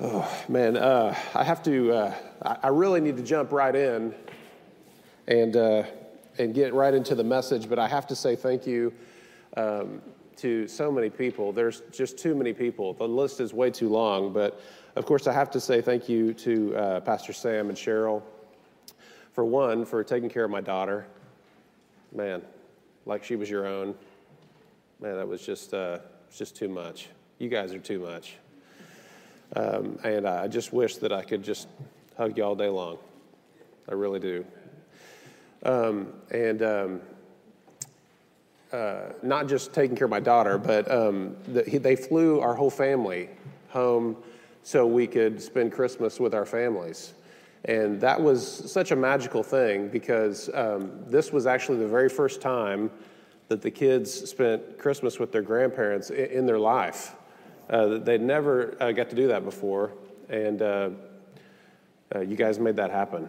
Oh, man, uh, I have to, uh, I really need to jump right in and, uh, and get right into the message, but I have to say thank you um, to so many people. There's just too many people. The list is way too long, but of course, I have to say thank you to uh, Pastor Sam and Cheryl. For one, for taking care of my daughter. Man, like she was your own. Man, that was just, uh, just too much. You guys are too much. Um, and I just wish that I could just hug you all day long. I really do. Um, and um, uh, not just taking care of my daughter, but um, the, he, they flew our whole family home so we could spend Christmas with our families. And that was such a magical thing because um, this was actually the very first time that the kids spent Christmas with their grandparents in, in their life. Uh, they'd never uh, got to do that before, and uh, uh you guys made that happen.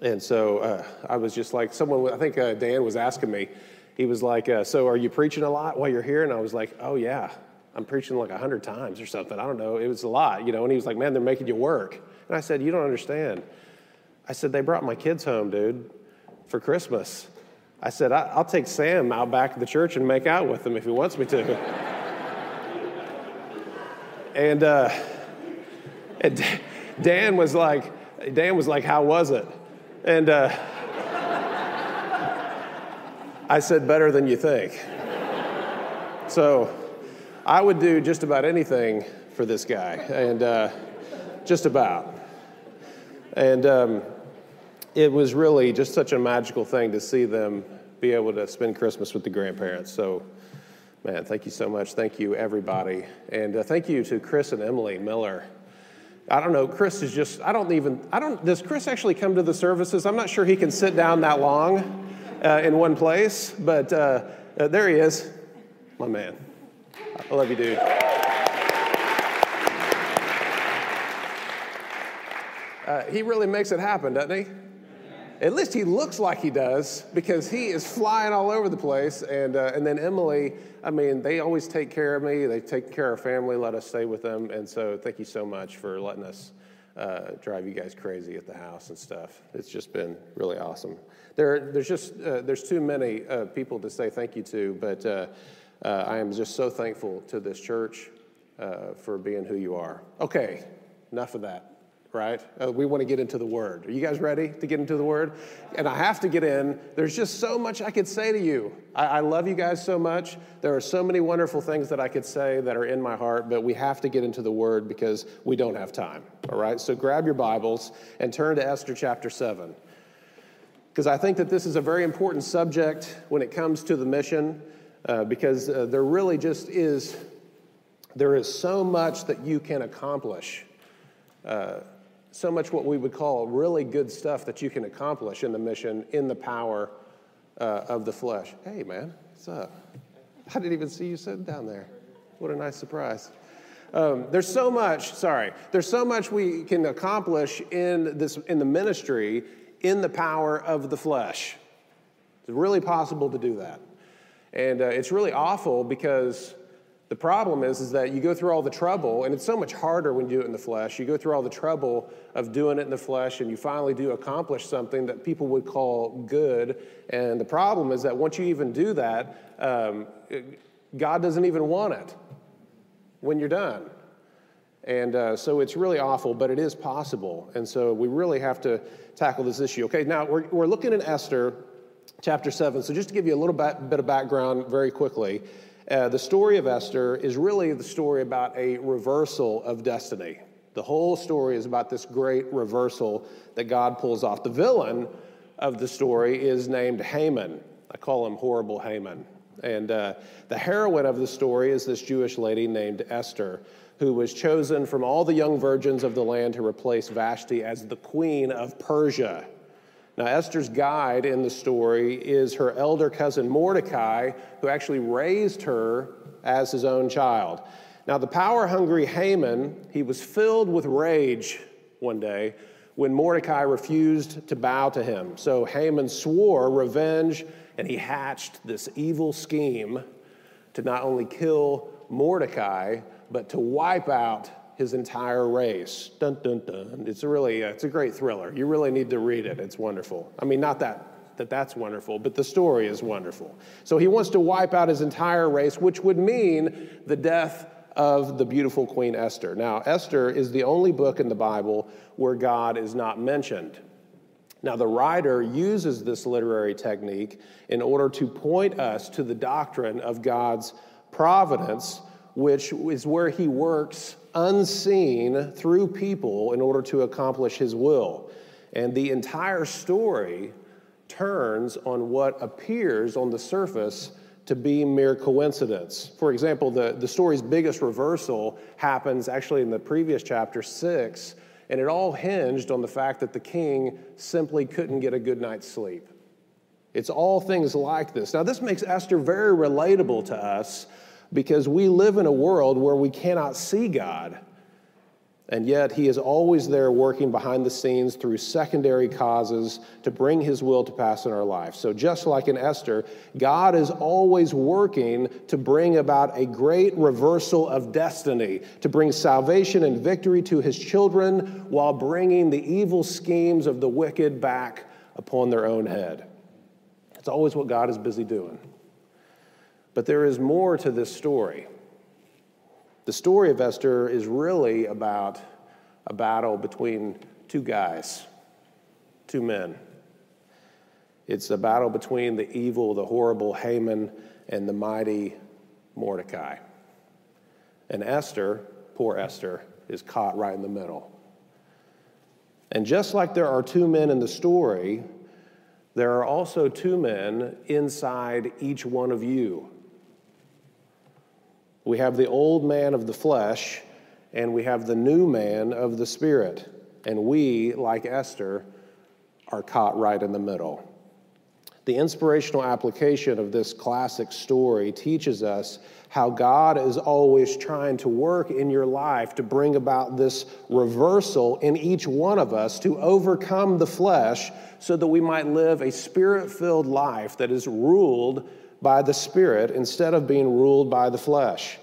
And so uh, I was just like, someone, I think uh, Dan was asking me, he was like, So are you preaching a lot while you're here? And I was like, Oh, yeah. I'm preaching like a hundred times or something. I don't know. It was a lot, you know. And he was like, Man, they're making you work. And I said, You don't understand. I said, They brought my kids home, dude, for Christmas. I said, I'll take Sam out back of the church and make out with him if he wants me to. And, uh, and Dan was like, Dan was like, how was it? And uh, I said, better than you think. So I would do just about anything for this guy, and uh, just about. And um, it was really just such a magical thing to see them be able to spend Christmas with the grandparents. So Man, thank you so much. Thank you, everybody. And uh, thank you to Chris and Emily Miller. I don't know, Chris is just, I don't even, I don't, does Chris actually come to the services? I'm not sure he can sit down that long uh, in one place, but uh, uh there he is, my man. I love you, dude. Uh, he really makes it happen, doesn't he? At least he looks like he does because he is flying all over the place. And, uh, and then Emily, I mean, they always take care of me. They take care of family, let us stay with them. And so thank you so much for letting us uh, drive you guys crazy at the house and stuff. It's just been really awesome. There, there's just uh, there's too many uh, people to say thank you to, but uh, uh, I am just so thankful to this church for being who you are. Okay, enough of that right? Uh, we want to get into the Word. Are you guys ready to get into the Word? And I have to get in. There's just so much I could say to you. I, I, love you guys so much. There are so many wonderful things that I could say that are in my heart, but we have to get into the Word because we don't have time, all right? So grab your Bibles and turn to Esther chapter 7. Because I think that this is a very important subject when it comes to the mission, uh, because uh, there really just is, there is so much that you can accomplish. Uh, so much what we would call really good stuff that you can accomplish in the mission in the power uh, of the flesh. Hey, man, what's up? I didn't even see you sitting down there. What a nice surprise. Um, there's so much, sorry, there's so much we can accomplish in, this, in the ministry in the power of the flesh. It's really possible to do that. And uh, it's really awful because the problem is, is that you go through all the trouble, and it's so much harder when you do it in the flesh. You go through all the trouble of doing it in the flesh, and you finally do accomplish something that people would call good. And the problem is that once you even do that, um, God doesn't even want it when you're done. And uh, so it's really awful, but it is possible. And so we really have to tackle this issue. Okay, now we're, we're looking at Esther chapter 7. So just to give you a little bit, bit of background very quickly. Uh, the story of Esther is really the story about a reversal of destiny. The whole story is about this great reversal that God pulls off. The villain of the story is named Haman. I call him Horrible Haman. And uh, the heroine of the story is this Jewish lady named Esther, who was chosen from all the young virgins of the land to replace Vashti as the queen of Persia. Now, Esther's guide in the story is her elder cousin Mordecai, who actually raised her as his own child. Now, the power hungry Haman, he was filled with rage one day when Mordecai refused to bow to him. So Haman swore revenge and he hatched this evil scheme to not only kill Mordecai, but to wipe out his entire race. Dun, dun, dun. It's a really, uh, it's a great thriller. You really need to read it. It's wonderful. I mean, not that that that's wonderful, but the story is wonderful. So he wants to wipe out his entire race, which would mean the death of the beautiful Queen Esther. Now, Esther is the only book in the Bible where God is not mentioned. Now, the writer uses this literary technique in order to point us to the doctrine of God's providence, which is where he works unseen through people in order to accomplish his will. And the entire story turns on what appears on the surface to be mere coincidence. For example, the, the story's biggest reversal happens actually in the previous chapter six, and it all hinged on the fact that the king simply couldn't get a good night's sleep. It's all things like this. Now, this makes Esther very relatable to us because we live in a world where we cannot see God. And yet, he is always there working behind the scenes through secondary causes to bring his will to pass in our life. So, just like in Esther, God is always working to bring about a great reversal of destiny, to bring salvation and victory to his children while bringing the evil schemes of the wicked back upon their own head. It's always what God is busy doing. But there is more to this story. The story of Esther is really about a battle between two guys, two men. It's a battle between the evil, the horrible Haman, and the mighty Mordecai. And Esther, poor Esther, is caught right in the middle. And just like there are two men in the story, there are also two men inside each one of you. We have the old man of the flesh, and we have the new man of the spirit. And we, like Esther, are caught right in the middle. The inspirational application of this classic story teaches us how God is always trying to work in your life to bring about this reversal in each one of us to overcome the flesh so that we might live a spirit filled life that is ruled by the Spirit instead of being ruled by the flesh.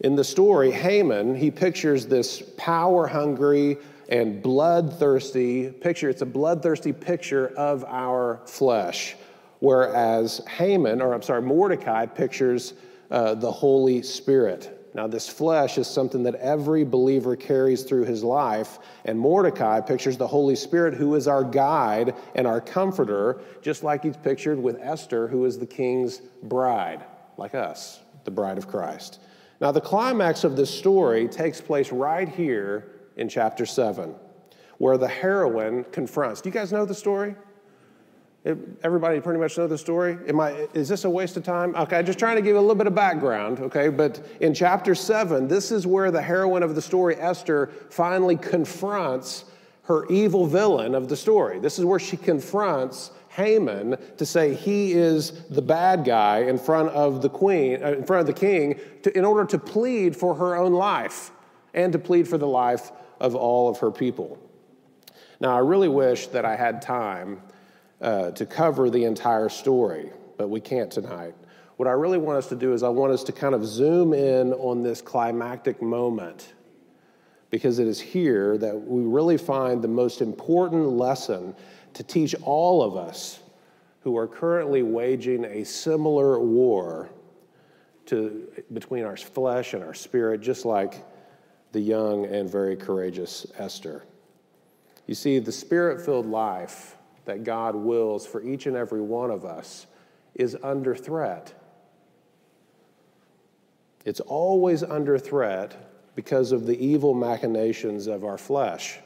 In the story, Haman, he pictures this power hungry and bloodthirsty picture. It's a bloodthirsty picture of our flesh. Whereas Haman, or I'm sorry, Mordecai pictures uh, the Holy Spirit. Now, this flesh is something that every believer carries through his life, and Mordecai pictures the Holy Spirit, who is our guide and our comforter, just like he's pictured with Esther, who is the king's bride, like us, the bride of Christ. Now, the climax of this story takes place right here in chapter 7, where the heroine confronts. Do you guys know the story? Everybody pretty much know the story? Am I, is this a waste of time? Okay, just trying to give a little bit of background, okay? But in chapter 7, this is where the heroine of the story, Esther, finally confronts her evil villain of the story. This is where she confronts Haman to say he is the bad guy in front of the queen, uh, in front of the king, to, in order to plead for her own life and to plead for the life of all of her people. Now, I really wish that I had time uh, to cover the entire story, but we can't tonight. What I really want us to do is I want us to kind of zoom in on this climactic moment because it is here that we really find the most important lesson to teach all of us who are currently waging a similar war to, between our flesh and our spirit, just like the young and very courageous Esther. You see, the spirit filled life that God wills for each and every one of us is under threat. It's always under threat because of the evil machinations of our flesh.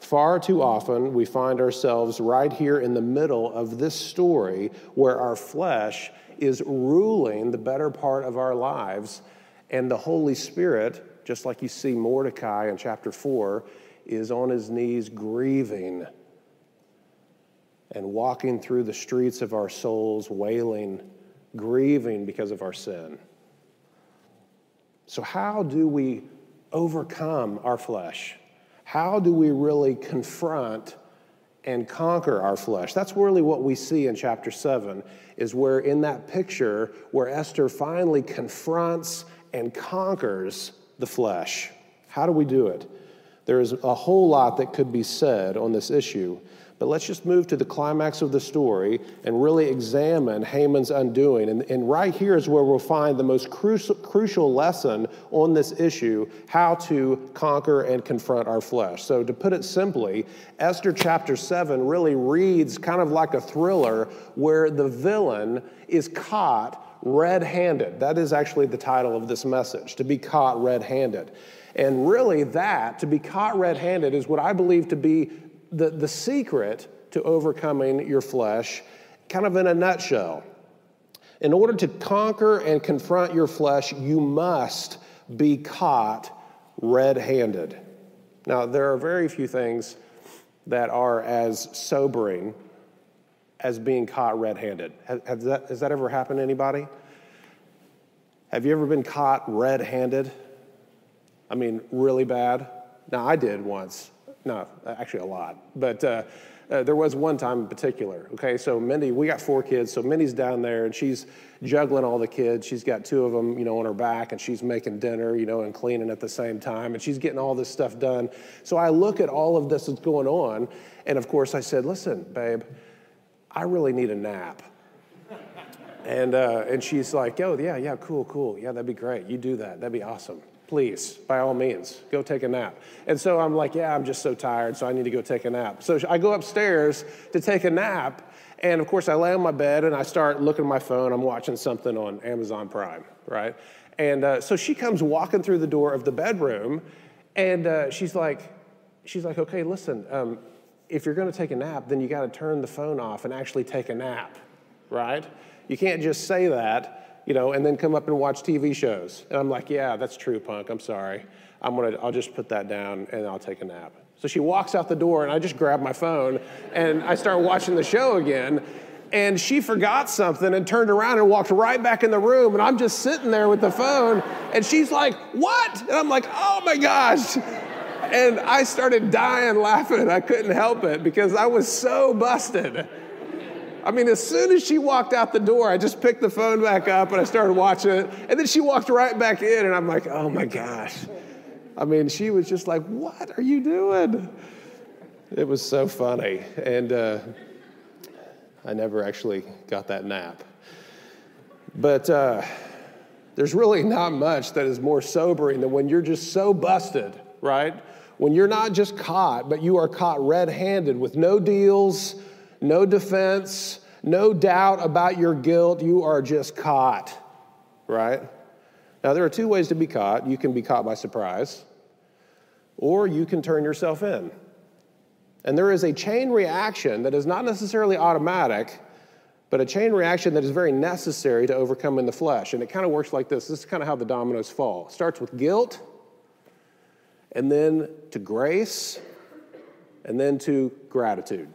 Far too often, we find ourselves right here in the middle of this story where our flesh is ruling the better part of our lives, and the Holy Spirit, just like you see Mordecai in chapter 4, is on his knees grieving and walking through the streets of our souls, wailing, grieving because of our sin. So, how do we overcome our flesh? How do we really confront and conquer our flesh? That's really what we see in chapter 7, is where in that picture where Esther finally confronts and conquers the flesh. How do we do it? There is a whole lot that could be said on this issue. But let's just move to the climax of the story and really examine Haman's undoing. And, and right here is where we'll find the most crucial, crucial lesson on this issue how to conquer and confront our flesh. So, to put it simply, Esther chapter 7 really reads kind of like a thriller where the villain is caught red handed. That is actually the title of this message to be caught red handed. And really, that, to be caught red handed, is what I believe to be the, the secret to overcoming your flesh, kind of in a nutshell. In order to conquer and confront your flesh, you must be caught red handed. Now, there are very few things that are as sobering as being caught red handed. Has, that, has that ever happened to anybody? Have you ever been caught red handed? I mean, really bad? Now, I did once. No, actually a lot. But uh, uh, there was one time in particular. Okay, so Mindy, we got four kids. So Mindy's down there and she's juggling all the kids. She's got two of them, you know, on her back, and she's making dinner, you know, and cleaning at the same time, and she's getting all this stuff done. So I look at all of this that's going on, and of course I said, "Listen, babe, I really need a nap." and uh, and she's like, "Oh yeah, yeah, cool, cool, yeah, that'd be great. You do that. That'd be awesome." Please, by all means, go take a nap. And so I'm like, yeah, I'm just so tired, so I need to go take a nap. So I go upstairs to take a nap. And of course, I lay on my bed and I start looking at my phone. I'm watching something on Amazon Prime, right? And uh, so she comes walking through the door of the bedroom, and uh, she's like, she's like, okay, listen, um, if you're going to take a nap, then you got to turn the phone off and actually take a nap, right? You can't just say that you know, and then come up and watch TV shows. And I'm like, yeah, that's true, punk. I'm sorry. I'm gonna, I'll just put that down and I'll take a nap. So she walks out the door and I just grab my phone and I start watching the show again. And she forgot something and turned around and walked right back in the room. And I'm just sitting there with the phone. And she's like, What? And I'm like, Oh my gosh. And I started dying laughing. I couldn't help it because I was so busted. I mean, as soon as she walked out the door, I just picked the phone back up and I started watching it. And then she walked right back in, and I'm like, oh my gosh. I mean, she was just like, what are you doing? It was so funny. And uh, I never actually got that nap. But uh, there's really not much that is more sobering than when you're just so busted, right? When you're not just caught, but you are caught red handed with no deals no defense, no doubt about your guilt. You are just caught, right? Now, there are two ways to be caught. You can be caught by surprise, or you can turn yourself in. And there is a chain reaction that is not necessarily automatic, but a chain reaction that is very necessary to overcome in the flesh. And it kind of works like this this is kind of how the dominoes fall. It starts with guilt, and then to grace, and then to gratitude.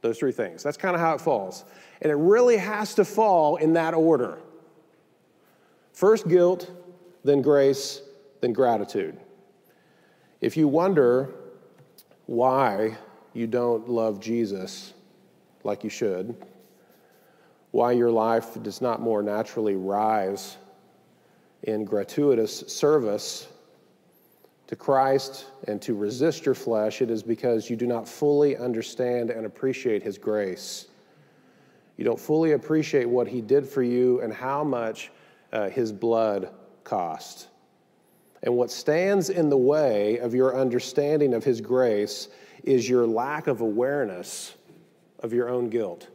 Those three things. That's kind of how it falls. And it really has to fall in that order first guilt, then grace, then gratitude. If you wonder why you don't love Jesus like you should, why your life does not more naturally rise in gratuitous service to Christ and to resist your flesh, it is because you do not fully understand and appreciate His grace. You don't fully appreciate what He did for you and how much uh, His blood cost. And what stands in the way of your understanding of His grace is your lack of awareness of your own guilt.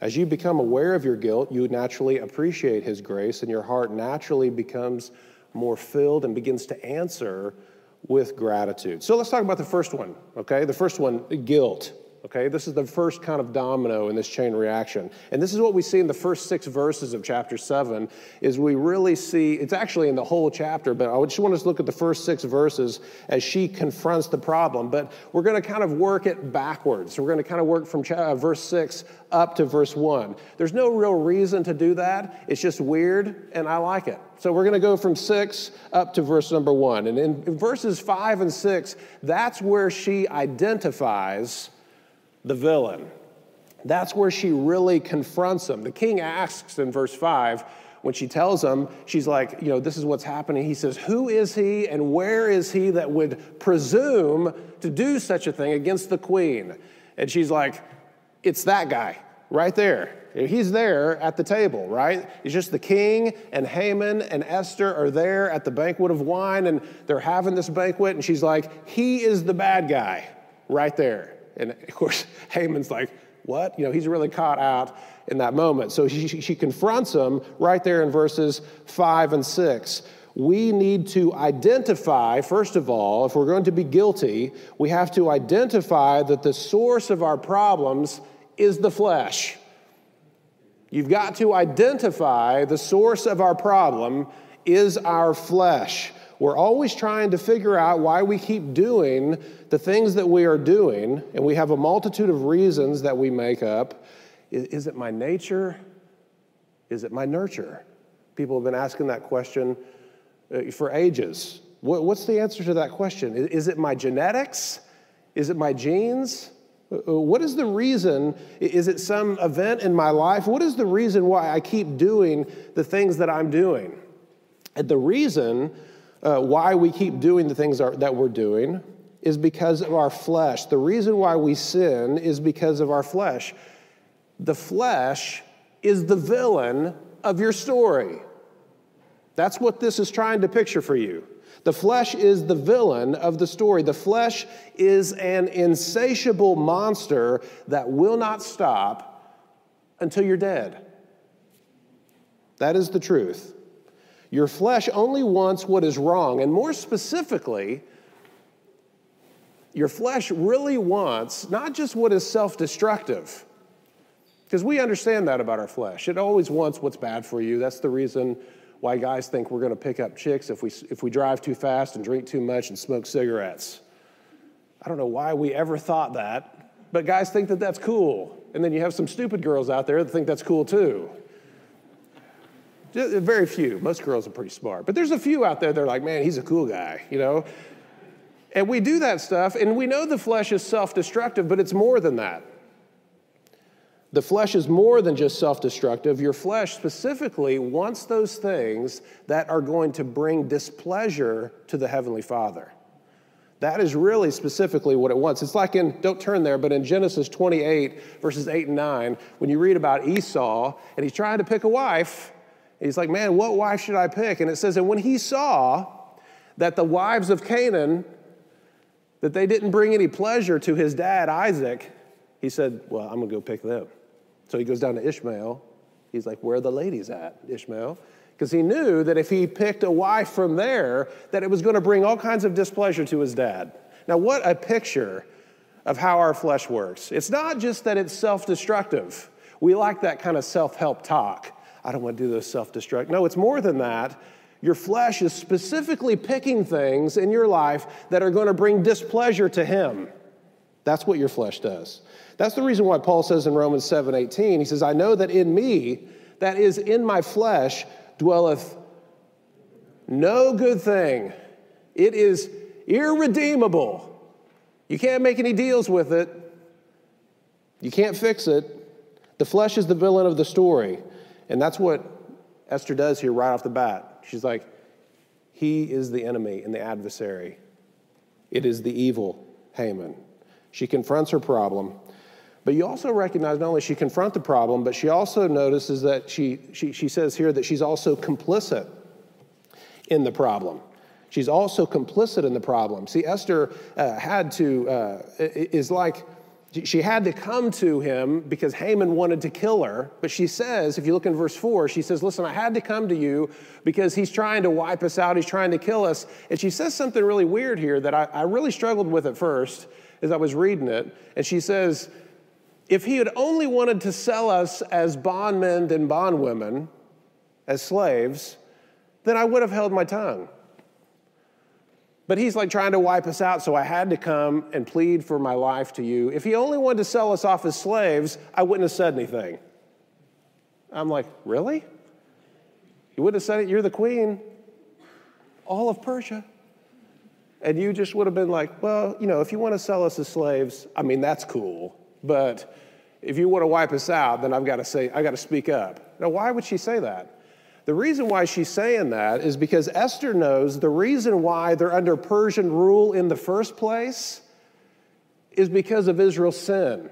As you become aware of your guilt, you naturally appreciate His grace, and your heart naturally becomes more filled and begins to answer with gratitude. So let's talk about the first one, okay? The first one, guilt. Okay, this is the first kind of domino in this chain reaction. And this is what we see in the first six verses of chapter seven, is we really see, it's actually in the whole chapter, but I just want us to look at the first six verses as she confronts the problem. But we're going to kind of work it backwards. We're going to kind of work from uh, verse six up to verse one. There's no real reason to do that. It's just weird, and I like it. So we're going to go from six up to verse number one. And in verses five and six, that's where she identifies the villain. That's where she really confronts him. The king asks in verse 5, when she tells him, she's like, you know, this is what's happening. He says, Who is he and where is he that would presume to do such a thing against the queen? And she's like, It's that guy right there. He's there at the table, right? It's just the king and Haman and Esther are there at the banquet of wine and they're having this banquet. And she's like, He is the bad guy right there. And of course, Haman's like, what? You know, he's really caught out in that moment. So she, she confronts him right there in verses five and six. We need to identify, first of all, if we're going to be guilty, we have to identify that the source of our problems is the flesh. You've got to identify the source of our problem is our flesh. We're always trying to figure out why we keep doing the things that we are doing, and we have a multitude of reasons that we make up. Is, is it my nature? Is it my nurture? People have been asking that question uh, for ages. What, what's the answer to that question? Is, is it my genetics? Is it my genes? Uh, uh, what is the reason? Is it some event in my life? What is the reason why I keep doing the things that I'm doing? And the reason uh, why we keep doing the things are, that we're doing is because of our flesh. The reason why we sin is because of our flesh. The flesh is the villain of your story. That's what this is trying to picture for you. The flesh is the villain of the story. The flesh is an insatiable monster that will not stop until you're dead. That is the truth. Your flesh only wants what is wrong, and more specifically, your flesh really wants not just what is self destructive, because we understand that about our flesh. It always wants what's bad for you. That's the reason why guys think we're going to pick up chicks if we, if we drive too fast and drink too much and smoke cigarettes. I don't know why we ever thought that, but guys think that that's cool. And then you have some stupid girls out there that think that's cool too. Uh, very few. Most girls are pretty smart. But there's a few out there that are like, man, he's a cool guy, you know? And we do that stuff, and we know the flesh is self destructive, but it's more than that. The flesh is more than just self destructive. Your flesh specifically wants those things that are going to bring displeasure to the Heavenly Father. That is really specifically what it wants. It's like in, don't turn there, but in Genesis 28, verses 8 and 9, when you read about Esau and he's trying to pick a wife, He's like, man, what wife should I pick? And it says, and when he saw that the wives of Canaan, that they didn't bring any pleasure to his dad, Isaac, he said, well, I'm going to go pick them. So he goes down to Ishmael. He's like, where are the ladies at, Ishmael? Because he knew that if he picked a wife from there, that it was going to bring all kinds of displeasure to his dad. Now, what a picture of how our flesh works. It's not just that it's self destructive. We like that kind of self help talk. I don't want to do those self destruct. No, it's more than that. Your flesh is specifically picking things in your life that are going to bring displeasure to Him. That's what your flesh does. That's the reason why Paul says in Romans 7 18, he says, I know that in me, that is in my flesh, dwelleth no good thing. It is irredeemable. You can't make any deals with it, you can't fix it. The flesh is the villain of the story. And that's what Esther does here right off the bat. She's like, He is the enemy and the adversary. It is the evil Haman. She confronts her problem. But you also recognize not only she confront the problem, but she also notices that she, she, she says here that she's also complicit in the problem. She's also complicit in the problem. See, Esther uh, had to, uh, is like She had to come to him because Haman wanted to kill her. But she says, if you look in verse 4, she says, Listen, I had to come to you because he's trying to wipe us out. He's trying to kill us. And she says something really weird here that I, I really struggled with at first as I was reading it. And she says, If he had only wanted to sell us as bondmen and bondwomen, as slaves, then I would have held my tongue. But he's like trying to wipe us out, so I had to come and plead for my life to you. If he only wanted to sell us off as slaves, I wouldn't have said anything. I'm like, really? You wouldn't have said it? You're the queen, all of Persia. And you just would have been like, well, you know, if you want to sell us as slaves, I mean, that's cool. But if you want to wipe us out, then I've got to say, I got to speak up. Now, why would she say that? The reason why she's saying that is because Esther knows the reason why they're under Persian rule in the first place is because of Israel's sin.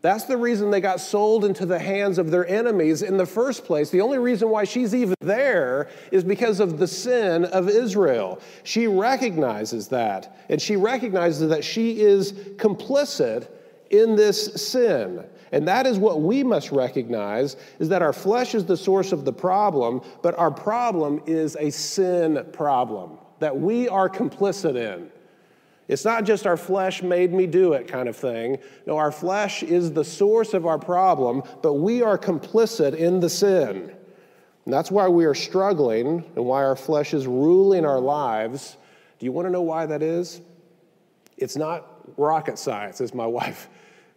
That's the reason they got sold into the hands of their enemies in the first place. The only reason why she's even there is because of the sin of Israel. She recognizes that, and she recognizes that she is complicit in this sin. And that is what we must recognize is that our flesh is the source of the problem, but our problem is a sin problem that we are complicit in. It's not just our flesh made me do it kind of thing. No, our flesh is the source of our problem, but we are complicit in the sin. And that's why we are struggling and why our flesh is ruling our lives. Do you want to know why that is? It's not rocket science, as my wife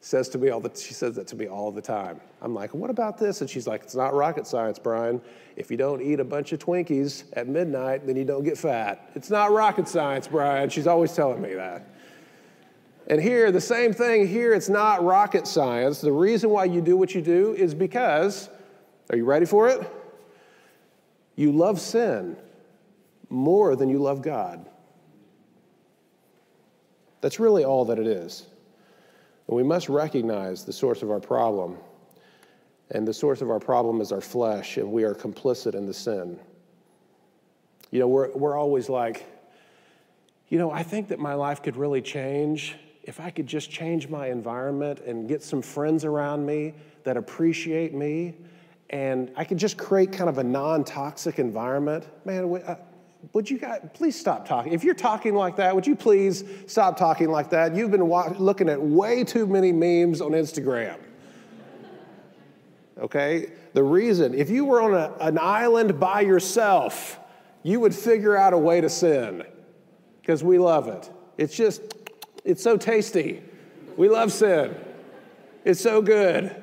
says to me all the she says that to me all the time. I'm like, what about this? And she's like, it's not rocket science, Brian. If you don't eat a bunch of Twinkies at midnight, then you don't get fat. It's not rocket science, Brian. She's always telling me that. And here, the same thing here, it's not rocket science. The reason why you do what you do is because, are you ready for it? You love sin more than you love God. That's really all that it is. We must recognize the source of our problem. And the source of our problem is our flesh, and we are complicit in the sin. You know, we're, we're always like, you know, I think that my life could really change if I could just change my environment and get some friends around me that appreciate me, and I could just create kind of a non toxic environment. Man, uh, would you guys please stop talking? If you're talking like that, would you please stop talking like that? You've been wa- looking at way too many memes on Instagram. Okay? The reason, if you were on a, an island by yourself, you would figure out a way to sin because we love it. It's just, it's so tasty. We love sin. It's so good.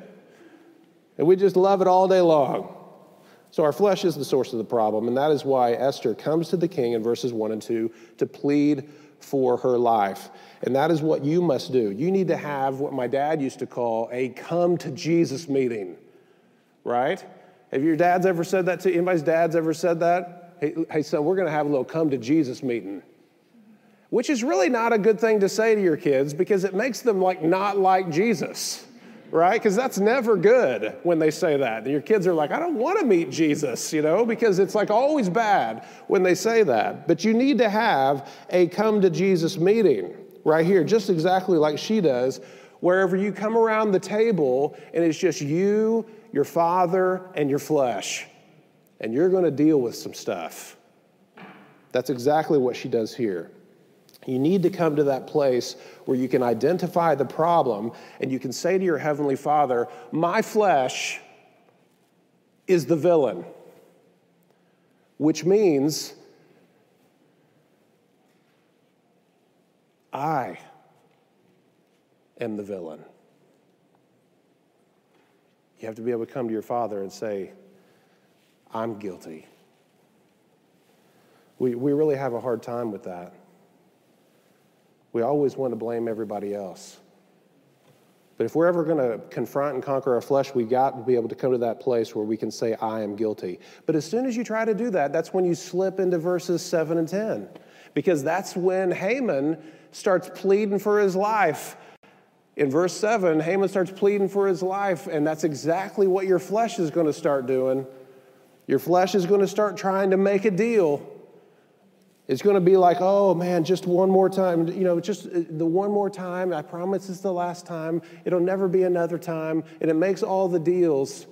And we just love it all day long. So our flesh is the source of the problem, and that is why Esther comes to the king in verses 1 and 2 to plead for her life. And that is what you must do. You need to have what my dad used to call a come to Jesus meeting, right? Have your dads ever said that to anybody's dads ever said that? Hey, hey son, we're going to have a little come to Jesus meeting. Which is really not a good thing to say to your kids because it makes them like not like Jesus right? Because that's never good when they say that. Your kids are like, I don't want to meet Jesus, you know, because it's like always bad when they say that. But you need to have a come to Jesus meeting right here, just exactly like she does, wherever you come around the table and it's just you, your father, and your flesh. And you're going to deal with some stuff. That's exactly what she does here. You need to come to that place where you can identify the problem and you can say to your Heavenly Father, My flesh is the villain, which means I am the villain. You have to be able to come to your Father and say, I'm guilty. We, we really have a hard time with that. We always want to blame everybody else. But if we're ever going to confront and conquer our flesh, we've got to be able to come to that place where we can say, I am guilty. But as soon as you try to do that, that's when you slip into verses 7 and 10. Because that's when Haman starts pleading for his life. In verse 7, Haman starts pleading for his life, and that's exactly what your flesh is going to start doing. Your flesh is going to start trying to make a deal It's going to be like, oh man, just one more time. You know, just uh, the one more time. I promise it's the last time. It'll never be another time. And it makes all the deals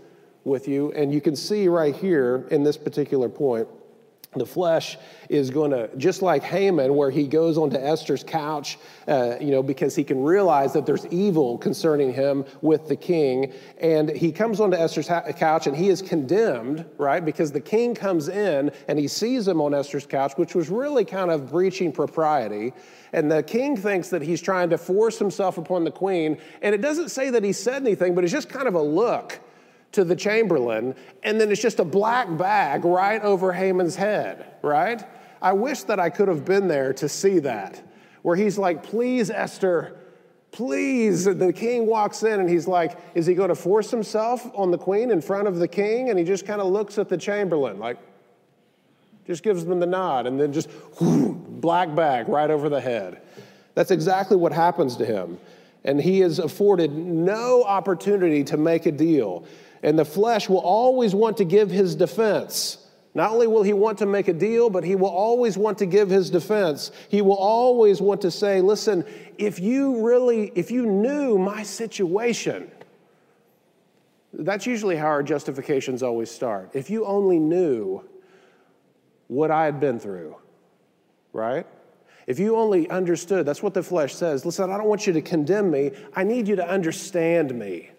with you. And you can see right here in this particular point the flesh is going to just like haman where he goes onto esther's couch uh, you know because he can realize that there's evil concerning him with the king and he comes onto esther's ha- couch and he is condemned right because the king comes in and he sees him on esther's couch which was really kind of breaching propriety and the king thinks that he's trying to force himself upon the queen and it doesn't say that he said anything but it's just kind of a look to the chamberlain, and then it's just a black bag right over Haman's head, right? I wish that I could have been there to see that, where he's like, Please, Esther, please. The king walks in and he's like, Is he going to force himself on the queen in front of the king? And he just kind of looks at the chamberlain, like, just gives them the nod, and then just whoo, black bag right over the head. That's exactly what happens to him. And he is afforded no opportunity to make a deal. And the flesh will always want to give his defense. Not only will he want to make a deal, but he will always want to give his defense. He will always want to say, listen, if you really, if you knew my situation, that's usually how our justifications always start. If you only knew what I had been through, right? If you only understood, that's what the flesh says. Listen, I don't want you to condemn me. I need you to understand me.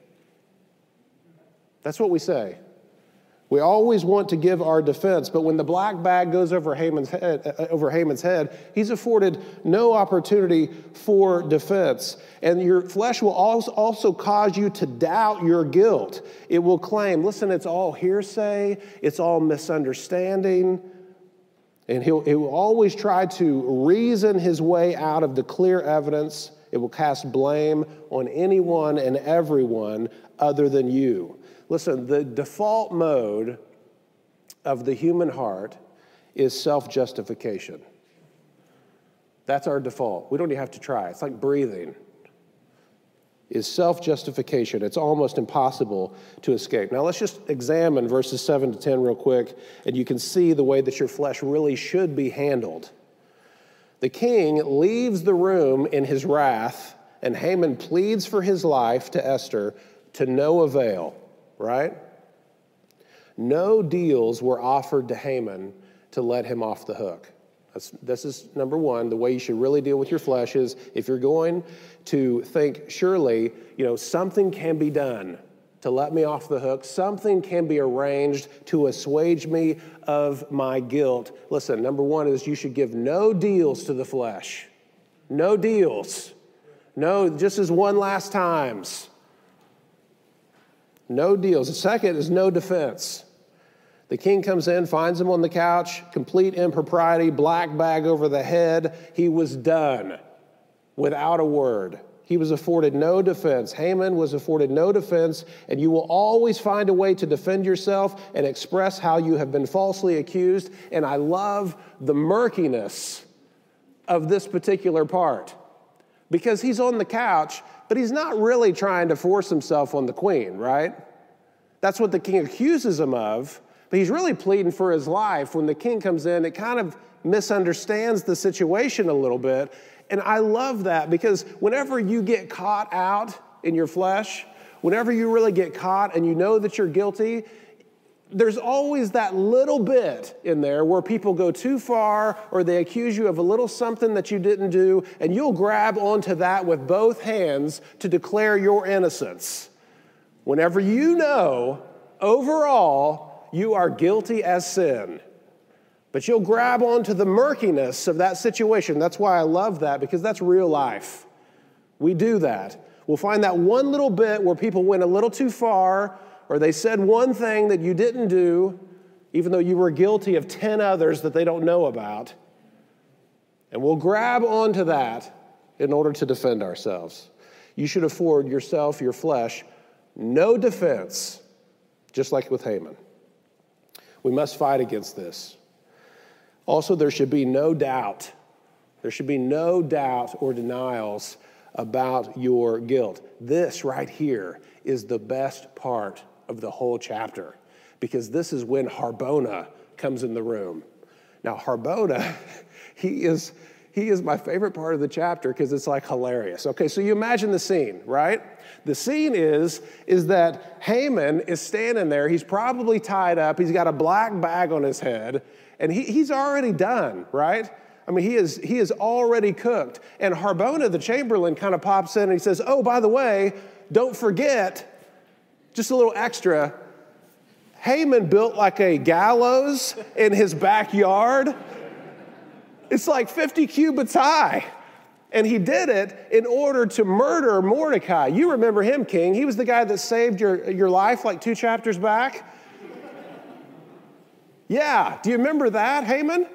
That's what we say. We always want to give our defense, but when the black bag goes over Haman's head, uh, over Haman's head, he's afforded no opportunity for defense. And your flesh will also cause you to doubt your guilt. It will claim, listen, it's all hearsay, it's all misunderstanding. And he'll, he will always try to reason his way out of the clear evidence. It will cast blame on anyone and everyone other than you. Listen, the default mode of the human heart is self justification. That's our default. We don't even have to try. It's like breathing. Is self justification. It's almost impossible to escape. Now, let's just examine verses 7 to 10 real quick, and you can see the way that your flesh really should be handled. The king leaves the room in his wrath, and Haman pleads for his life to Esther to no avail right? No deals were offered to Haman to let him off the hook. That's, this is number one. The way you should really deal with your flesh is if you're going to think, surely, you know, something can be done to let me off the hook, something can be arranged to assuage me of my guilt. Listen, number one is you should give no deals to the flesh. No deals. No, just as one last times. No deals. The second is no defense. The king comes in, finds him on the couch, complete impropriety, black bag over the head. He was done without a word. He was afforded no defense. Haman was afforded no defense, and you will always find a way to defend yourself and express how you have been falsely accused. And I love the murkiness of this particular part because he's on the couch but he's not really trying to force himself on the queen, right? That's what the king accuses him of, but he's really pleading for his life. When the king comes in, it kind of misunderstands the situation a little bit. And I love that because whenever you get caught out in your flesh, whenever you really get caught and you know that you're guilty, there's always that little bit in there where people go too far or they accuse you of a little something that you didn't do, and you'll grab onto that with both hands to declare your innocence. Whenever you know overall you are guilty as sin, but you'll grab onto the murkiness of that situation. That's why I love that because that's real life. We do that. We'll find that one little bit where people went a little too far or they said one thing that you didn't do, even though you were guilty of 10 others that they don't know about. And we'll grab onto that in order to defend ourselves. You should afford yourself, your flesh, no defense, just like with Haman. We must fight against this. Also, there should be no doubt. There should be no doubt or denials about your guilt. This right here is the best part of the whole chapter because this is when Harbona comes in the room. Now, Harbona, he is he is my favorite part of the chapter because it's like hilarious. Okay, so you imagine the scene, right? The scene is is that Haman is standing there. He's probably tied up. He's got a black bag on his head, and he, he's already done, right? I mean, he is he is already cooked. And Harbona, the chamberlain, kind of pops in and he says, "Oh, by the way, don't forget, just a little extra." Haman built like a gallows in his backyard it's like 50 cubits high. And he did it in order to murder Mordecai. You remember him, King. He was the guy that saved your, your life like two chapters back. Yeah, do you remember that, Haman?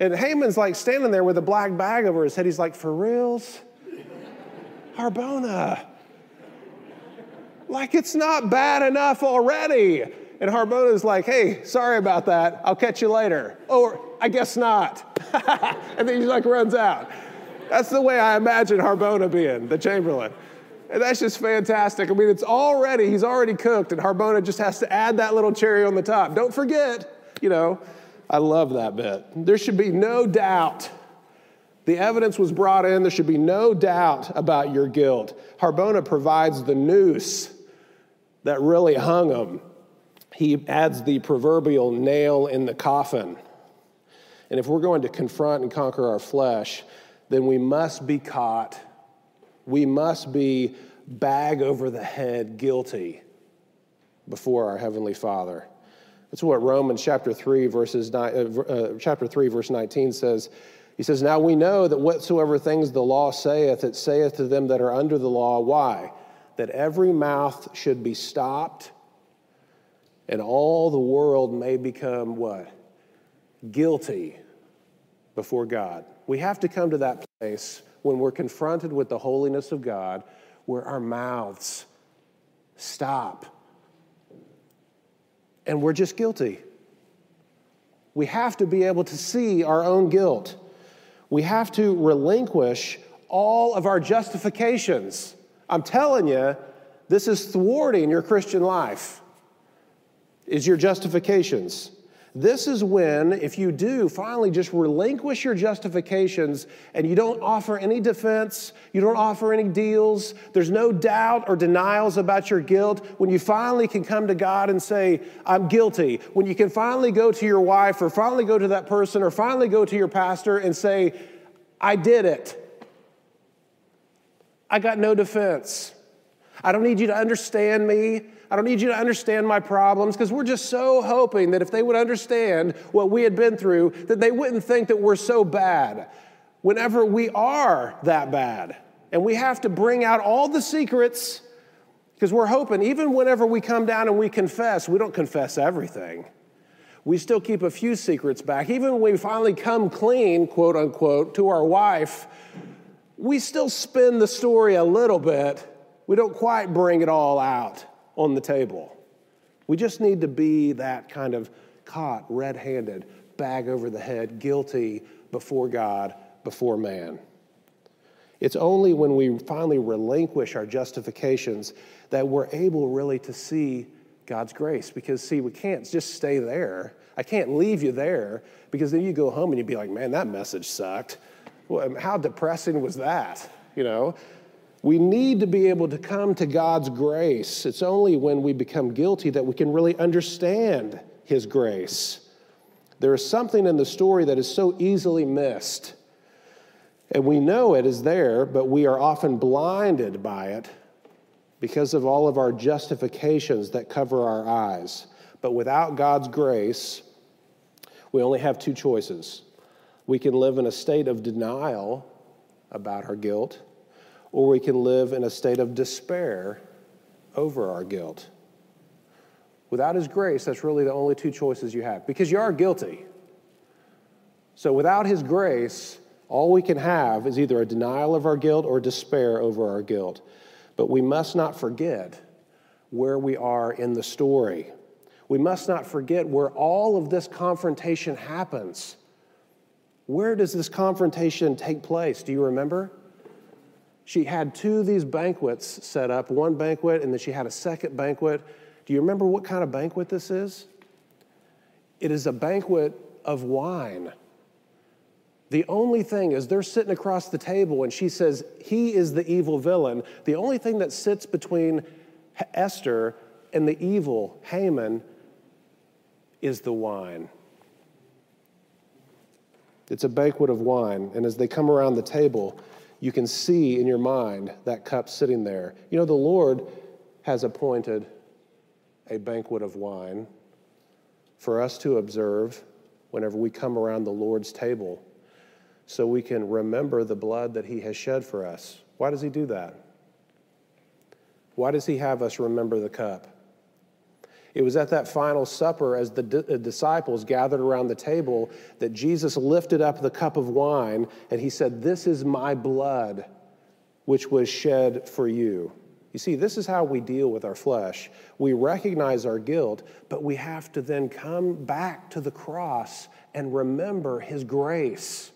And Haman's like standing there with a black bag over his head. He's like, For reals? Harbona. Like it's not bad enough already. And Harbona's like, Hey, sorry about that. I'll catch you later. Or I guess not. and then he like runs out. That's the way I imagine Harbona being, the Chamberlain. And that's just fantastic. I mean, it's already, he's already cooked, and Harbona just has to add that little cherry on the top. Don't forget, you know, I love that bit. There should be no doubt. The evidence was brought in. There should be no doubt about your guilt. Harbona provides the noose that really hung him. He adds the proverbial nail in the coffin. And if we're going to confront and conquer our flesh, then we must be caught. We must be bag over the head guilty before our heavenly Father. That's what Romans chapter 3 verses uh, uh, chapter 3 verse 19 says. He says, "Now we know that whatsoever things the law saith, it saith to them that are under the law, why? That every mouth should be stopped, and all the world may become what? guilty before God. We have to come to that place when we're confronted with the holiness of God where our mouths stop and we're just guilty. We have to be able to see our own guilt. We have to relinquish all of our justifications. I'm telling you, this is thwarting your Christian life. Is your justifications. This is when, if you do finally just relinquish your justifications and you don't offer any defense, you don't offer any deals, there's no doubt or denials about your guilt, when you finally can come to God and say, I'm guilty, when you can finally go to your wife or finally go to that person or finally go to your pastor and say, I did it. I got no defense. I don't need you to understand me. I don't need you to understand my problems because we're just so hoping that if they would understand what we had been through, that they wouldn't think that we're so bad whenever we are that bad. And we have to bring out all the secrets because we're hoping, even whenever we come down and we confess, we don't confess everything. We still keep a few secrets back. Even when we finally come clean, quote unquote, to our wife, we still spin the story a little bit. We don't quite bring it all out on the table. We just need to be that kind of caught red handed, bag over the head, guilty before God, before man. It's only when we finally relinquish our justifications that we're able really to see God's grace. Because, see, we can't just stay there. I can't leave you there because then you go home and you'd be like, man, that message sucked. Well, um, how depressing was that? You know, we need to be able to come to God's grace. It's only when we become guilty that we can really understand His grace. There is something in the story that is so easily missed. And we know it is there, but we are often blinded by it because of all of our justifications that cover our eyes. But without God's grace, we only have two choices. We can live in a state of denial about our guilt or we can live in a state of despair over our guilt. Without His grace, that's really the only two choices you have because you are guilty. So without His grace, all we can have is either a denial of our guilt or despair over our guilt. But we must not forget where we are in the story. We must not forget where all of this confrontation happens. Where does this confrontation take place? Do you remember? she had two of these banquets set up one banquet, and then she had a second banquet. Do you remember what kind of banquet this is? It is a banquet of wine. The only thing is, they're sitting across the table, and she says, He is the evil villain. The only thing that sits between Esther and the evil Haman is the wine. It's a banquet of wine, and as they come around the table, you can see in your mind that cup sitting there. You know, the Lord has appointed a banquet of wine for us to observe whenever we come around the Lord's table so we can remember the blood that He has shed for us. Why does He do that? Why does He have us remember the cup? It was at that final supper, as the uh, disciples gathered around the table, that Jesus lifted up the cup of wine and he said, This is my blood, which was shed for you. You see, this is how we deal with our flesh. We recognize our guilt, but we have to then come back to the cross and remember his grace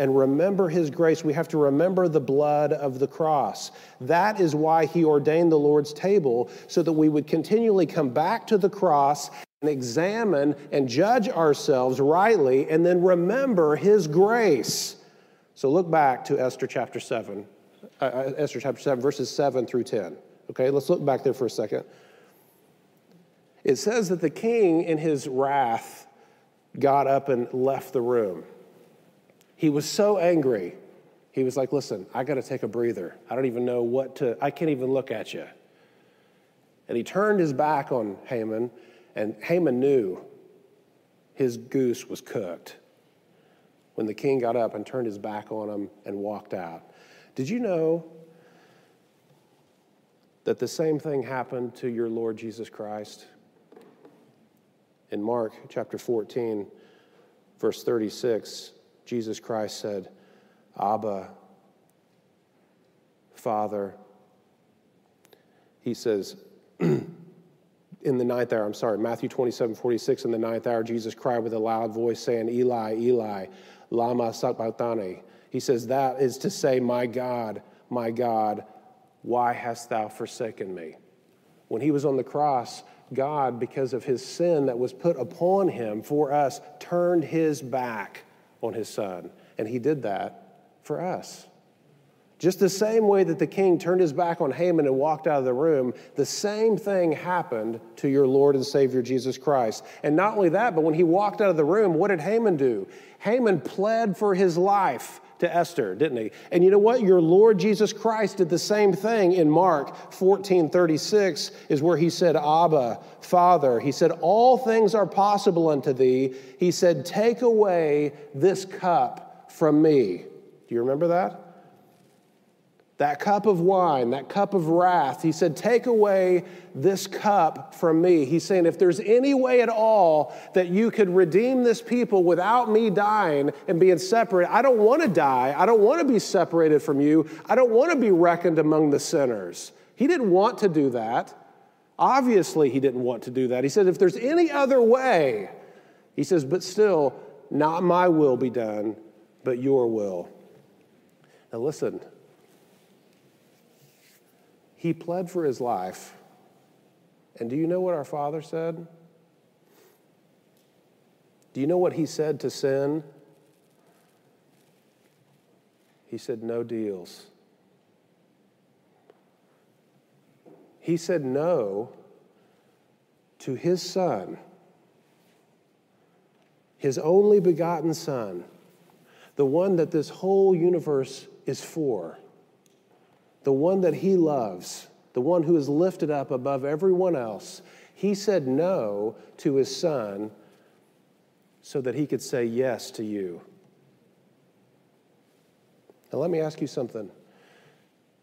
and remember his grace, we have to remember the blood of the cross. That is why he ordained the Lord's table, so that we would continually come back to the cross and examine and judge ourselves rightly, and then remember his grace. So look back to Esther chapter 7, uh, uh Esther chapter 7, verses 7 through 10. Okay, let's look back there for a second. It says that the king, in his wrath, got up and left the room. He was so angry. He was like, Listen, I got to take a breather. I don't even know what to, I can't even look at you. And he turned his back on Haman, and Haman knew his goose was cooked when the king got up and turned his back on him and walked out. Did you know that the same thing happened to your Lord Jesus Christ? In Mark chapter 14, verse 36, Jesus Christ said, Abba, Father. He says, in the ninth hour, I'm sorry, Matthew 27, 46, in the ninth hour, Jesus cried with a loud voice, saying, Eli, Eli, Lama Sabachthani. He says, That is to say, My God, my God, why hast thou forsaken me? When he was on the cross, God, because of his sin that was put upon him for us, turned his back on his son. And he did that for us. Just the same way that the king turned his back on Haman and walked out of the room, the same thing happened to your Lord and Savior Jesus Christ. And not only that, but when he walked out of the room, what did Haman do? Haman pled for his life to Esther, didn't he? And you know what? Your Lord Jesus Christ did the same thing in Mark 14 36, is where he said, Abba, Father. He said, All things are possible unto thee. He said, Take away this cup from me. Do you remember that? That cup of wine, that cup of wrath. He said, Take away this cup from me. He's saying, If there's any way at all that you could redeem this people without me dying and being separate, I don't want to die. I don't want to be separated from you. I don't want to be reckoned among the sinners. He didn't want to do that. Obviously, he didn't want to do that. He said, If there's any other way, he says, But still, not my will be done, but your will. Now, listen. He pled for his life. And do you know what our Father said? Do you know what he said to sin? He said, No deals. He said no to his son, his only begotten son, the one that this whole universe is for the one that he loves, the one who is lifted up above everyone else, he said no to his son so that he could say yes to you. Now, let me ask you something.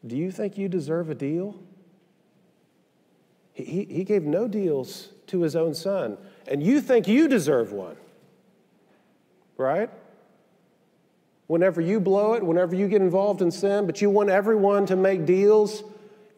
Do you think you deserve a deal? He, he gave no deals to his own son, and you think you deserve one, right? Whenever you blow it, whenever you get involved in sin, but you want everyone to make deals,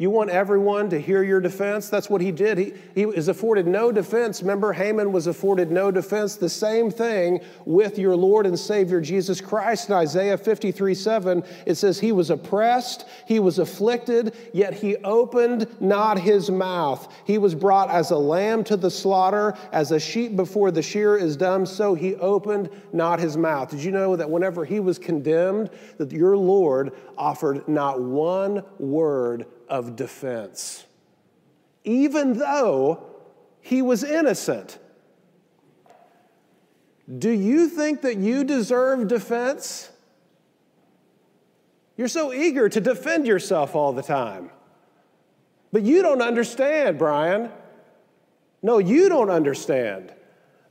You want everyone to hear your defense? That's what he did. He, he is afforded no defense. Remember, Haman was afforded no defense. The same thing with your Lord and Savior Jesus Christ. In Isaiah 53 7, it says, He was oppressed, he was afflicted, yet he opened not his mouth. He was brought as a lamb to the slaughter, as a sheep before the shear is dumb, so he opened not his mouth. Did you know that whenever he was condemned, that your Lord offered not one word of defense, even though he was innocent. Do you think that you deserve defense? You're so eager to defend yourself all the time. But you don't understand, Brian. No, you don't understand.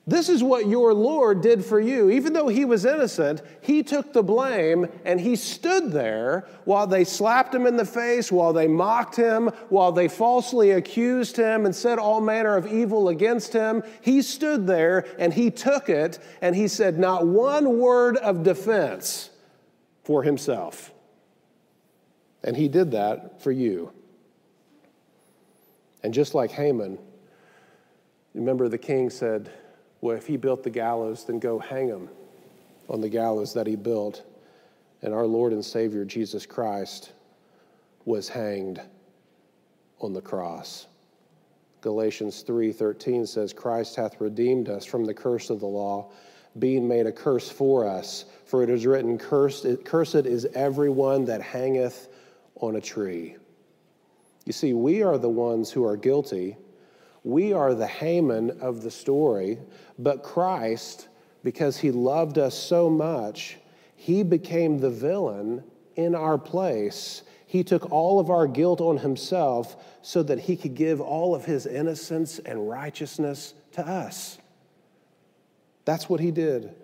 This is what your Lord did for you. Even though he was innocent, he took the blame and he stood there while they slapped him in the face, while they mocked him, while they falsely accused him and said all manner of evil against him. He stood there and he took it and he said not one word of defense for himself. And he did that for you. And just like Haman, remember the king said, well, if he built the gallows, then go hang him on the gallows that he built. And our Lord and Savior Jesus Christ was hanged on the cross. Galatians 3:13 says Christ hath redeemed us from the curse of the law being made a curse for us for it is written cursed cursed is everyone that hangeth on a tree. You see we are the ones who are guilty we are the Haman of the story, but Christ, because he loved us so much, he became the villain in our place. He took all of our guilt on himself so that he could give all of his innocence and righteousness to us. That's what he did.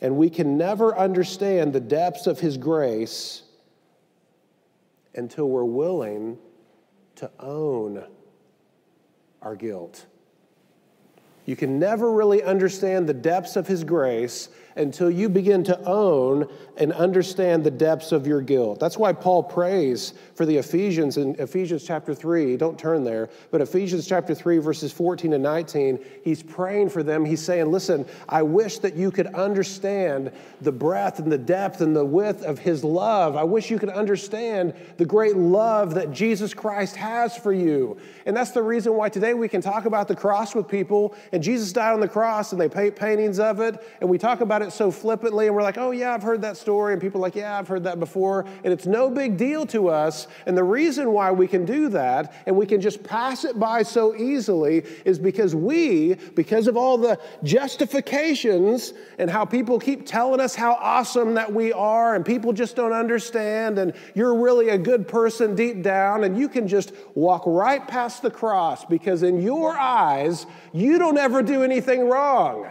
And we can never understand the depths of his grace until we're willing to own our guilt. You can never really understand the depths of His grace until you begin to own and understand the depths of your guilt. That's why Paul prays for the Ephesians in Ephesians chapter 3. Don't turn there, but Ephesians chapter 3, verses 14 and 19, he's praying for them. He's saying, Listen, I wish that you could understand the breadth and the depth and the width of his love. I wish you could understand the great love that Jesus Christ has for you. And that's the reason why today we can talk about the cross with people, and Jesus died on the cross, and they paint paintings of it, and we talk about it so flippantly, and we're like, oh, yeah, I've heard that story. And people are like, yeah, I've heard that before. And it's no big deal to us. And the reason why we can do that and we can just pass it by so easily is because we, because of all the justifications and how people keep telling us how awesome that we are, and people just don't understand, and you're really a good person deep down, and you can just walk right past the cross because in your eyes, you don't ever do anything wrong.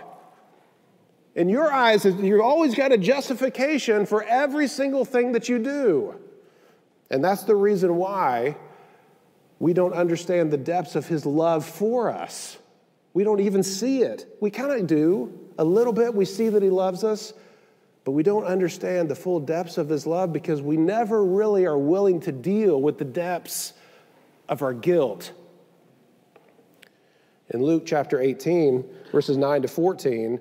In your eyes, you've always got a justification for every single thing that you do. And that's the reason why we don't understand the depths of his love for us. We don't even see it. We kind of do a little bit. We see that he loves us, but we don't understand the full depths of his love because we never really are willing to deal with the depths of our guilt. In Luke chapter 18, verses 9 to 14,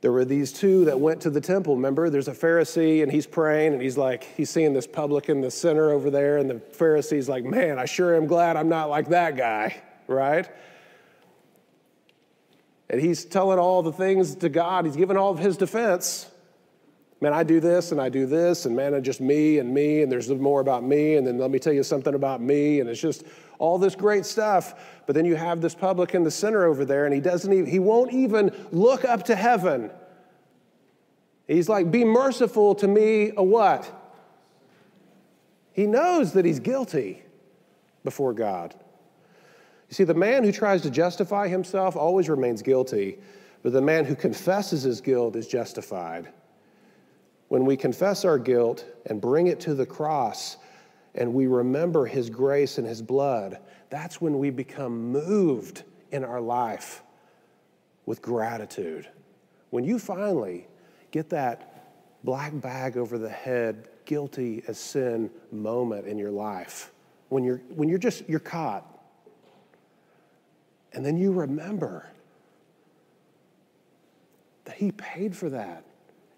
there were these two that went to the temple. Remember, there's a Pharisee and he's praying and he's like, he's seeing this publican, the sinner over there, and the Pharisee's like, man, I sure am glad I'm not like that guy, right? And he's telling all the things to God, he's giving all of his defense. Man, I do this and I do this, and man, it's just me and me, and there's more about me, and then let me tell you something about me, and it's just all this great stuff. But then you have this publican the center over there, and he doesn't even, he won't even look up to heaven. He's like, be merciful to me, a what? He knows that he's guilty before God. You see, the man who tries to justify himself always remains guilty, but the man who confesses his guilt is justified. When we confess our guilt and bring it to the cross, and we remember His grace and His blood, that's when we become moved in our life with gratitude. When you finally get that black bag over the head, guilty as sin moment in your life, when you're, when you're just, you're caught. And then you remember that He paid for that,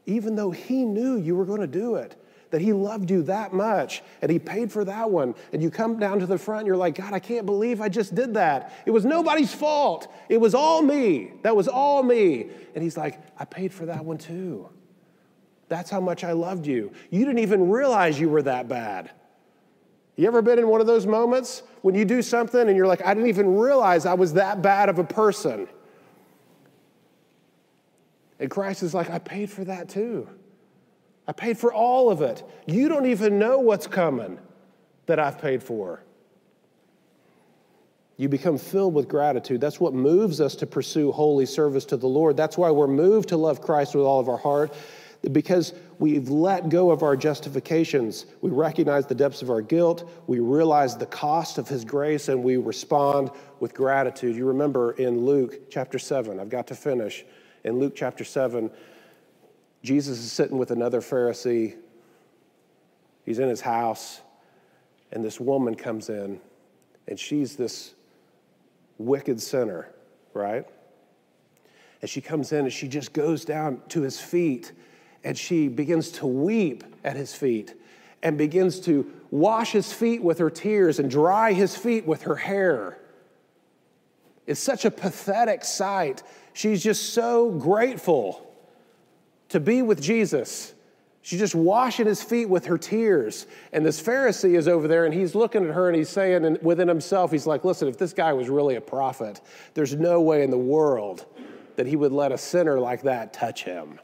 even though He knew you were going to do it, that He loved you that much, and He paid for that one. And you come down to the front, and you're like, God, I can't believe I just did that. It was nobody's fault. It was all me. That was all me. And He's like, I paid for that one too. That's how much I loved you. You didn't even realize you were that bad. You ever been in one of those moments when you do something and you're like, I didn't even realize I was that bad of a person? And Christ is like, I paid for that too. I paid for all of it. You don't even know what's coming that I've paid for. You become filled with gratitude. That's what moves us to pursue holy service to the Lord. That's why we're moved to love Christ with all of our heart, because we've let go of our justifications. We recognize the depths of our guilt, we realize the cost of His grace, and we respond with gratitude. You remember in Luke chapter 7, I've got to finish in Luke chapter 7, Jesus is sitting with another Pharisee. He's in his house, and this woman comes in, and she's this wicked sinner, right? And she comes in and she just goes down to his feet and she begins to weep at his feet and begins to wash his feet with her tears and dry his feet with her hair. It's such a pathetic sight She's just so grateful to be with Jesus. She's just washing his feet with her tears. And this Pharisee is over there and he's looking at her and he's saying within himself, he's like, listen, if this guy was really a prophet, there's no way in the world that he would let a sinner like that touch him.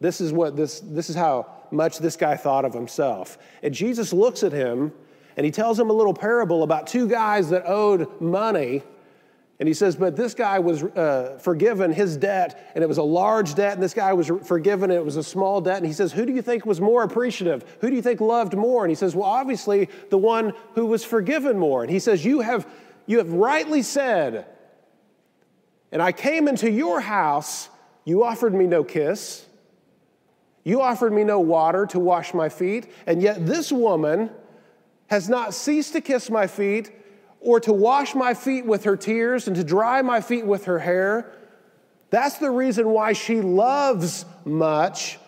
This is what this, this is how much this guy thought of himself. And Jesus looks at him and he tells him a little parable about two guys that owed money and he says, But this guy was uh, forgiven his debt, and it was a large debt, and this guy was forgiven, and it was a small debt. And he says, Who do you think was more appreciative? Who do you think loved more? And he says, Well, obviously, the one who was forgiven more. And he says, You have, you have rightly said, and I came into your house, you offered me no kiss, you offered me no water to wash my feet, and yet this woman has not ceased to kiss my feet or to wash my feet with her tears and to dry my feet with her hair. That's the reason why she loves much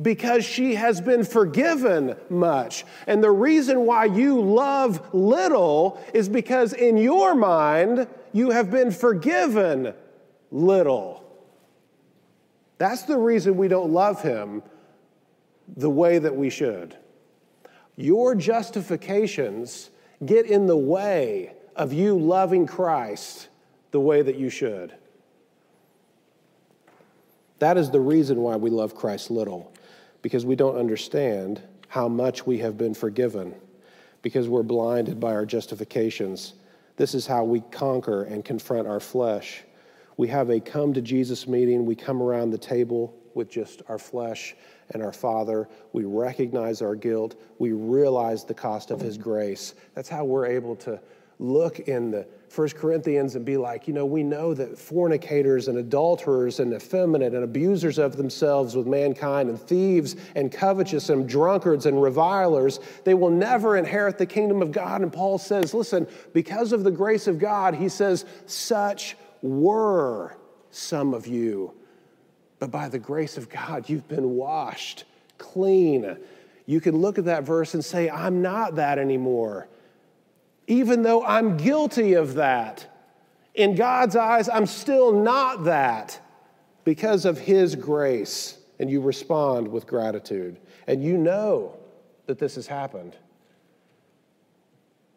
because she has been forgiven much. And the reason why you love little is because in your mind, you have been forgiven little. That's the reason we don't love him the way that we should. Your justifications get in the way of you loving Christ the way that you should. That is the reason why we love Christ little, because we don't understand how much we have been forgiven, because we're blinded by our justifications. This is how we conquer and confront our flesh. We have a come to Jesus meeting, we come around the table with just our flesh and our Father. We recognize our guilt. We realize the cost of His grace. That's how we're able to look in the First Corinthians and be like, you know, we know that fornicators and adulterers and effeminate and abusers of themselves with mankind and thieves and covetous and drunkards and revilers, they will never inherit the kingdom of God. And Paul says, listen, because of the grace of God, he says, such were some of you. But by the grace of God, you've been washed clean. You can look at that verse and say, I'm not that anymore. Even though I'm guilty of that, in God's eyes, I'm still not that because of His grace. And you respond with gratitude. And you know that this has happened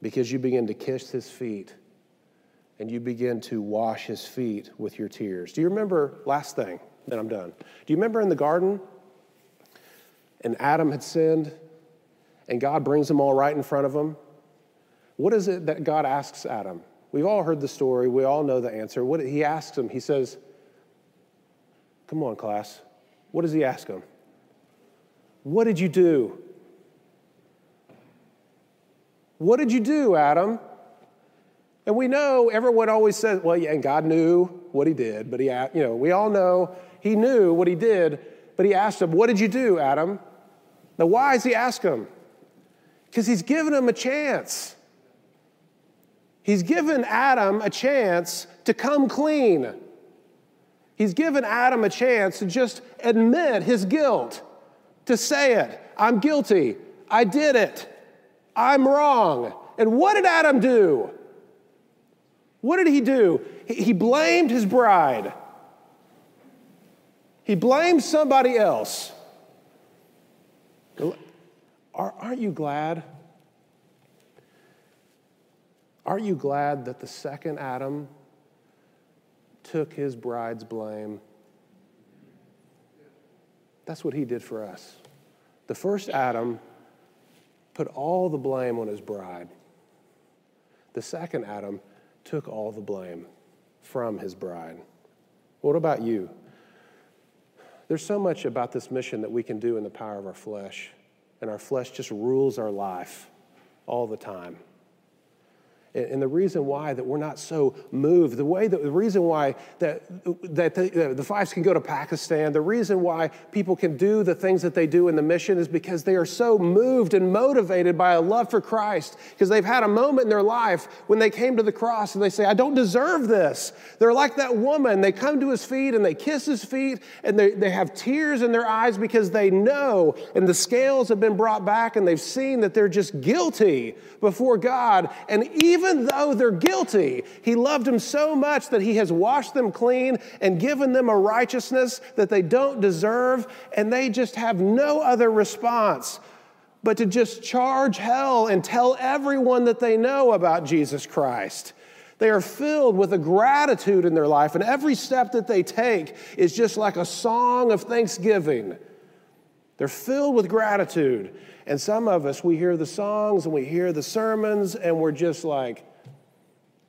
because you begin to kiss His feet and you begin to wash His feet with your tears. Do you remember, last thing? Then I'm done. Do you remember in the garden? And Adam had sinned, and God brings them all right in front of him. What is it that God asks Adam? We've all heard the story, we all know the answer. What he asks him, he says, Come on, class. What does he ask him? What did you do? What did you do, Adam? And we know everyone always says, well, yeah, and God knew what he did, but he, you know, we all know he knew what he did, but he asked him, What did you do, Adam? Now, why does he ask him? Because he's given him a chance. He's given Adam a chance to come clean. He's given Adam a chance to just admit his guilt, to say it. I'm guilty. I did it. I'm wrong. And what did Adam do? What did he do? He blamed his bride. He blames somebody else. Aren't you glad? Aren't you glad that the second Adam took his bride's blame? That's what he did for us. The first Adam put all the blame on his bride. The second Adam took all the blame from his bride. What about you? There's so much about this mission that we can do in the power of our flesh, and our flesh just rules our life all the time. And the reason why that we're not so moved, the way that, the reason why that, that the, uh, the Fives can go to Pakistan, the reason why people can do the things that they do in the mission is because they are so moved and motivated by a love for Christ. Because they've had a moment in their life when they came to the cross and they say, I don't deserve this. They're like that woman. They come to his feet and they kiss his feet and they, they have tears in their eyes because they know and the scales have been brought back and they've seen that they're just guilty before God. And even even though they're guilty, he loved them so much that he has washed them clean and given them a righteousness that they don't deserve, and they just have no other response but to just charge hell and tell everyone that they know about Jesus Christ. They are filled with a gratitude in their life, and every step that they take is just like a song of thanksgiving. They're filled with gratitude. And some of us, we hear the songs and we hear the sermons, and we're just like,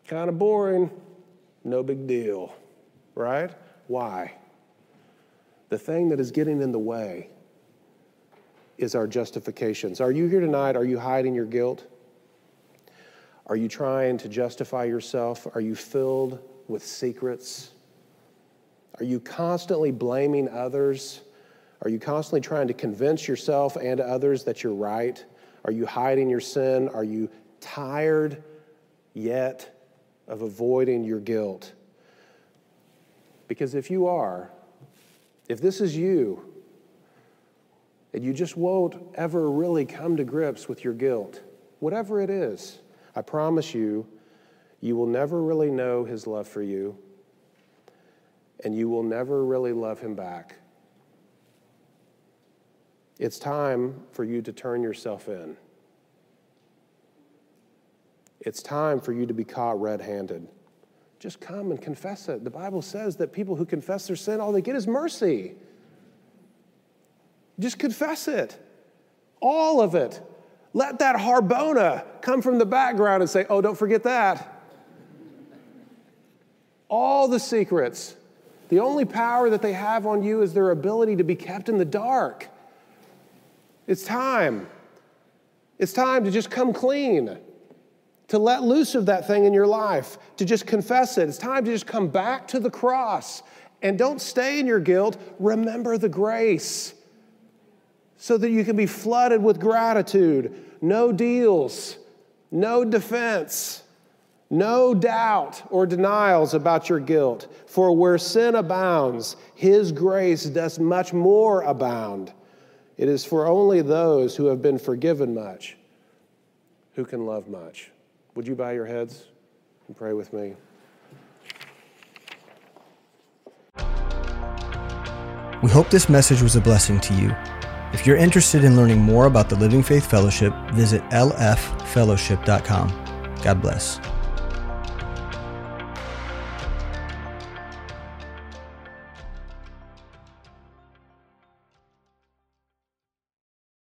kind of boring, no big deal, right? Why? The thing that is getting in the way is our justifications. Are you here tonight? Are you hiding your guilt? Are you trying to justify yourself? Are you filled with secrets? Are you constantly blaming others? Are you constantly trying to convince yourself and others that you're right? Are you hiding your sin? Are you tired yet of avoiding your guilt? Because if you are, if this is you, and you just won't ever really come to grips with your guilt, whatever it is, I promise you, you will never really know his love for you, and you will never really love him back. It's time for you to turn yourself in. It's time for you to be caught red handed. Just come and confess it. The Bible says that people who confess their sin, all they get is mercy. Just confess it. All of it. Let that harbona come from the background and say, oh, don't forget that. All the secrets. The only power that they have on you is their ability to be kept in the dark. It's time. It's time to just come clean, to let loose of that thing in your life, to just confess it. It's time to just come back to the cross and don't stay in your guilt. Remember the grace so that you can be flooded with gratitude. No deals, no defense, no doubt or denials about your guilt. For where sin abounds, his grace does much more abound. It is for only those who have been forgiven much who can love much. Would you bow your heads and pray with me? We hope this message was a blessing to you. If you're interested in learning more about the Living Faith Fellowship, visit lffellowship.com. God bless.